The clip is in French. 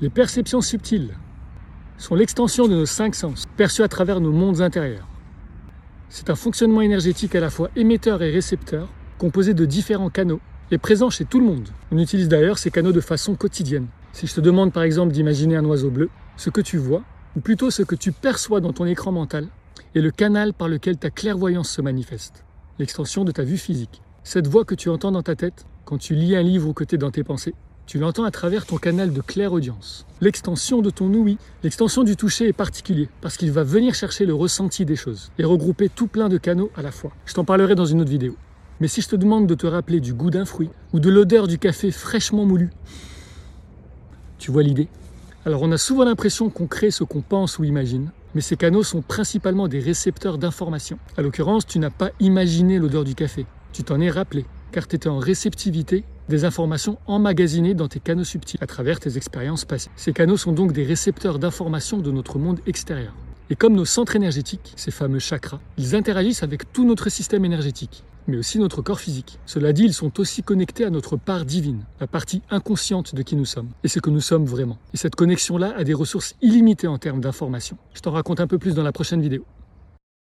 Les perceptions subtiles sont l'extension de nos cinq sens, perçus à travers nos mondes intérieurs. C'est un fonctionnement énergétique à la fois émetteur et récepteur, composé de différents canaux et présent chez tout le monde. On utilise d'ailleurs ces canaux de façon quotidienne. Si je te demande par exemple d'imaginer un oiseau bleu, ce que tu vois, ou plutôt ce que tu perçois dans ton écran mental, est le canal par lequel ta clairvoyance se manifeste, l'extension de ta vue physique. Cette voix que tu entends dans ta tête, quand tu lis un livre ou que tu dans tes pensées, tu l'entends à travers ton canal de claire audience. L'extension de ton ouïe, l'extension du toucher est particulier parce qu'il va venir chercher le ressenti des choses et regrouper tout plein de canaux à la fois. Je t'en parlerai dans une autre vidéo. Mais si je te demande de te rappeler du goût d'un fruit ou de l'odeur du café fraîchement moulu, tu vois l'idée? Alors on a souvent l'impression qu'on crée ce qu'on pense ou imagine, mais ces canaux sont principalement des récepteurs d'informations. À l'occurrence, tu n'as pas imaginé l'odeur du café, tu t'en es rappelé, car tu étais en réceptivité des informations emmagasinées dans tes canaux subtils à travers tes expériences passées. Ces canaux sont donc des récepteurs d'informations de notre monde extérieur. Et comme nos centres énergétiques, ces fameux chakras, ils interagissent avec tout notre système énergétique, mais aussi notre corps physique. Cela dit, ils sont aussi connectés à notre part divine, la partie inconsciente de qui nous sommes, et ce que nous sommes vraiment. Et cette connexion-là a des ressources illimitées en termes d'informations. Je t'en raconte un peu plus dans la prochaine vidéo.